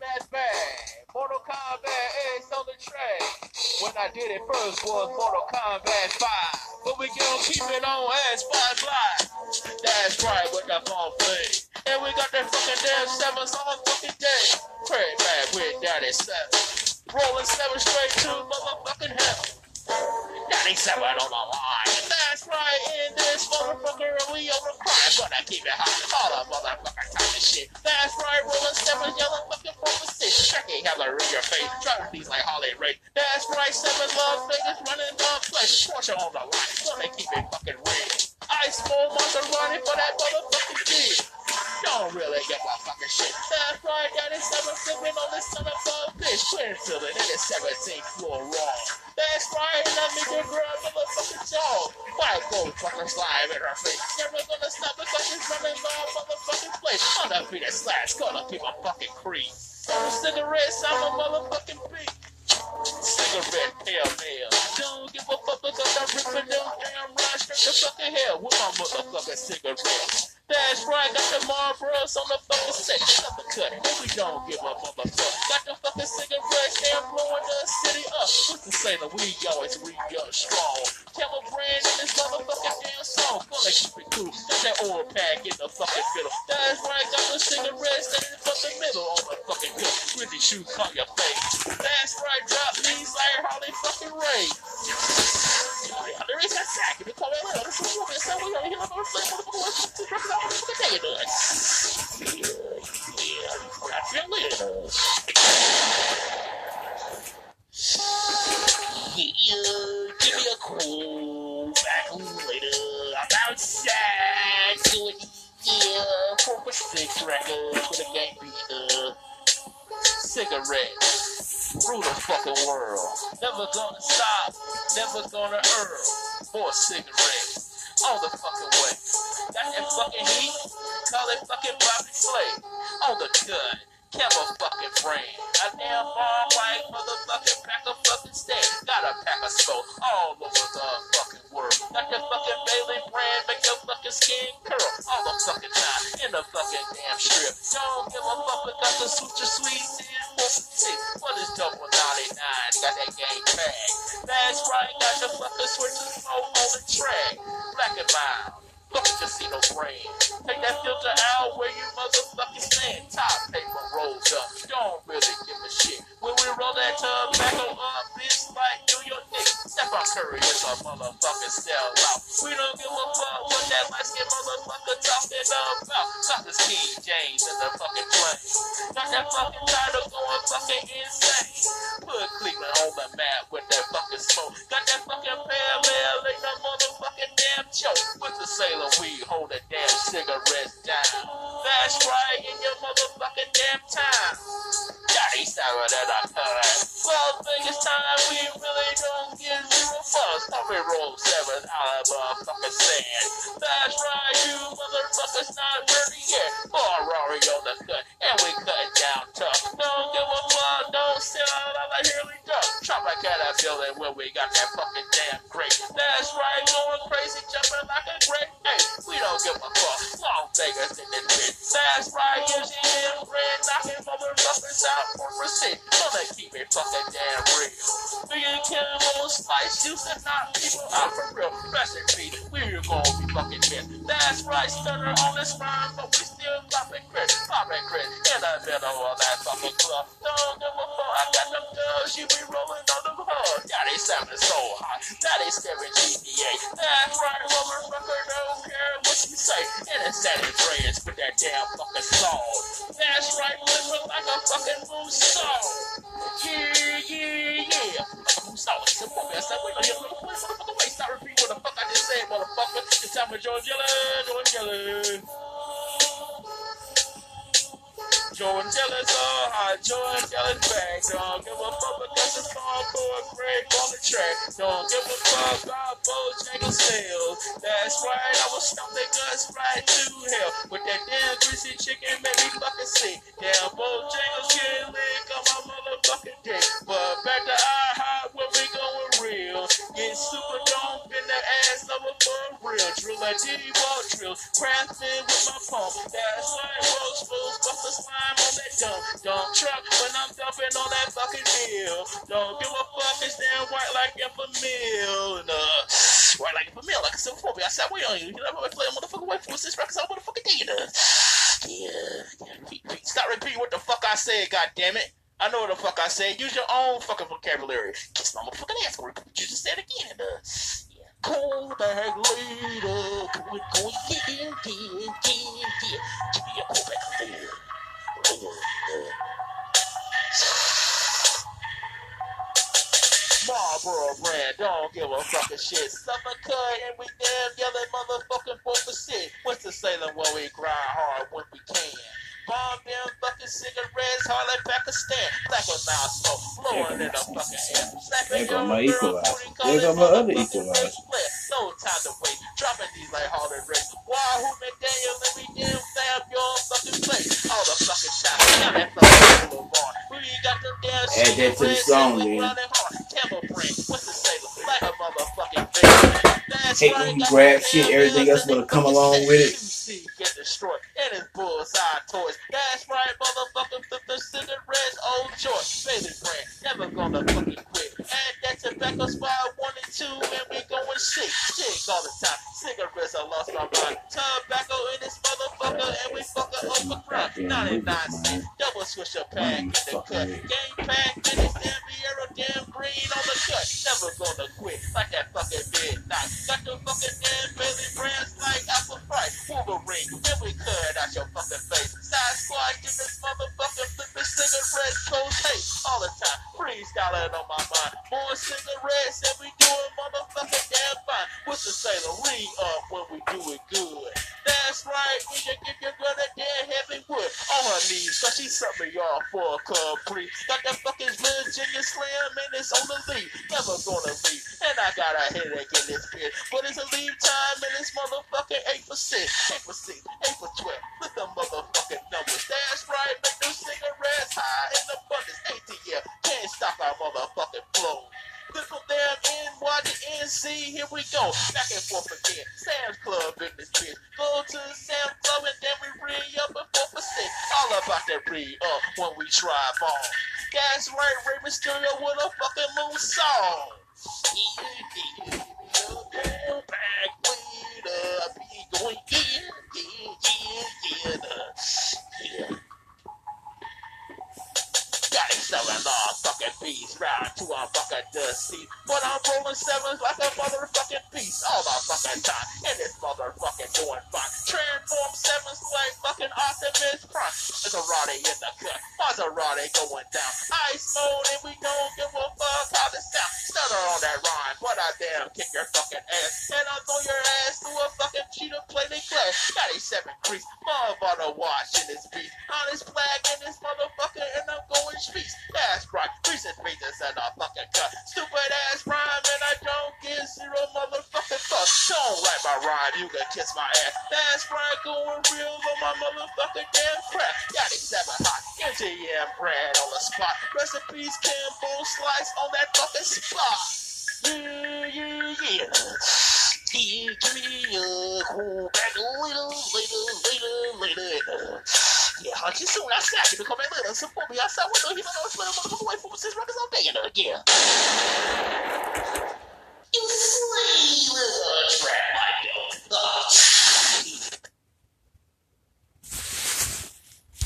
Bang. Mortal Kombat is on the track. When I did it first was Mortal Kombat 5. But we gonna keep it on as fly fly. That's right with the phone play. And we got that fucking damn sevens on fucking day. Great Match with Daddy 7. Rolling 7 straight to motherfucking hell. Daddy 7 on the line. That's right, in this motherfucker, we over crime, but I keep it hot. All the motherfucker talking shit. That's right, rolling sevens, yelling fucking from the six. Checking hella in your face, driving these like Holly Ray. That's right, seven love niggas running the flesh. Porsche on the line, gonna keep it fucking real. Ice Bowl monster running for that motherfucking kid. Don't really get my fucking shit. That's right, Daddy seven sipping on this son of a bitch. Filling in the 17th floor wrong. That's right, let me get grab a motherfucking jaw. White gold fucking slime in her face. Never gonna stop because she's running my motherfucking place. Undefeated slash, gonna keep a fucking creep. Cigarettes, I'm a motherfucking beat. Cigarette, pale nail. Don't give a fuck because I'm ripping them damn run straight to fucking hell with my motherfucking cigarette. That's right, got the Marlboros on the fucking set. Cut the cut, we don't give a motherfucker. Got the fucking cigarettes, damn blowing the city up. Saying? We always re up strong. Camel brand in this motherfucking damn song. Gonna keep it cool. Got that oil pack in the fucking middle. That's right, got the cigarettes in the fucking middle on the fucking good. Really shoe caught your face. That's right, drop these like Harley fucking Ray. There is that sack. If you call it later, this is a woman. So we on yeah, four for six records with a gang beater. Cigarettes, rule the fucking world. Never gonna stop, never gonna earn more cigarettes. All the fucking way. Got that fucking heat, call it fucking Bobby Flay. On the gun, Camel fucking brain. A damn ball white motherfucking pack of fucking stain. Got a pack of smoke all over the fucking world. Got that fucking Bailey brand, make your fucking skin curl all the fucking time in the fucking damn strip. Don't give a fuck because the suture sweet six. What is double 99? Got that game tag. That's right, got your fucking switches smoke on the track. Black and mild. Fucking casino brain. Take that filter out where you motherfucking stand. Top paper rolls up. Don't really give a shit. Got that fucking title going fucking insane. Put Cleveland on the map with that fucking smoke. Got that fucking pale ale in the motherfucking damn choke. With the sailor we hold the damn cigarettes down. That's right, in your motherfucking damn time. Daddy sour that I cut. Well, think it's time we really don't get We roll seven out of a fucking sand. That's right, you motherfuckers not ready yet. Or Rory on the cut, and we cut down tough. Don't give a fuck, don't sit out like a Hurley duck. Chop like caterpillar when we got that fucking damn grape. That's right, fucking missed. That's right, stunner on this rhyme, but we still popping Chris, popping Chris in the middle of that fucking club. Don't give a fuck, I got them girls, you be rolling on them hard. Daddy sounding so hot, Daddy staring GTA. That's right, motherfucker, don't care what you say. And it's San Andreas with that damn fucking song. That's right, living like a fucking moon song. Yeah, yeah, yeah. Moon song, it's a fucking ass. We know you're George Yellen, George Yellen. Jordan Jelly's all hot, Jordan Jelly's back. Don't give a fuck because it's on for a break on the track. Don't give a fuck about Bojangles sales. That's right, I will stomp their guts right to hell. With that damn greasy chicken, made me fucking sick. Damn Bojangles fucking. Don't give a fuck, it's damn white like a meal. Uh, white like a meal, like I said I said, wait on you. You know, I'm play a motherfucking white for this record, so I'm motherfucking digging it. Yeah. Stop repeating what the fuck I said, god damn it. I know what the fuck I said. Use your own fucking vocabulary. Kiss my motherfucking ass. Repeat you just said again. Uh, yeah. Cold bag later. Go, go, get, get, get, get. Give me a cold bag later. Marlboro brand, don't give a fucking shit. Summer cut and we damn yelling motherfucking 4%. What's the Salem when we grind hard when we can? Bomb them fucking cigarettes, hard like Pakistan. Black with mouth smoke, blowing in the fucking air. There go my equalizer. There go my other equalizer. No time to wait. Dropping these like Harley Race. Wahoo McDaniel, let me damn stab your fucking place. All the fucking shots. Now that fucking boulevard. We got them damn Add that to the song, man. Hate when you grab shit, everything else wanna come along with it. Get destroyed. And his bullseye toys. That's right, motherfucker. Flip the cigarettes, old choice. Bailey brand. Never gonna fucking quit. Add that tobacco spot one and two, and we going sick. Sick all the time. Cigarettes, I lost my mind. Tobacco in this motherfucker, and we fucking overcrowd. 99 cents. Double switch a pack in the cut. Game pack, and this damn Vieira, damn green on the cut. Never gonna quit. Like that Got the fucking damn Bailey brands like Apple Price. Wolverine. Then we cut out your fucking face. Side squad, get this motherfucker flipping cigarettes, close hate all the time. Freestyling on my mind. More cigarettes and we doing motherfucking damn fine. What's the sailor? We up uh, when we do it good. That's right, we just give your girl that damn heavy wood on her knees. So she sucked me off for a. Got that fucking Virginia Slim and it's on the lead. Never gonna leave. I got a headache in this bitch. But it's a leave time and it's motherfucking 8%. 8 for 6, But I'm rolling sevens like a motherfucking beast all the fucking time. And this motherfucking doing 97 crease. Motherfucker washing his On this flag in this motherfucker, and I'm going streets. That's right. Reese's Pieces and a fucking cut. Stupid ass rhyme, and I don't give zero motherfucking fuck. Don't like my rhyme, you can kiss my ass. That's right, going real on my motherfucking damn crap. Got it seven hot. MJM bread on the spot. Recipes, Campbell slice on that fucking spot. Yeah, yeah, yeah. Yeah, give me a call back later, later, later, later. Yeah, hunt you soon. I snap you to come back later. Support me outside window. He don't know it's little motherfucker. Wait since records all day and again.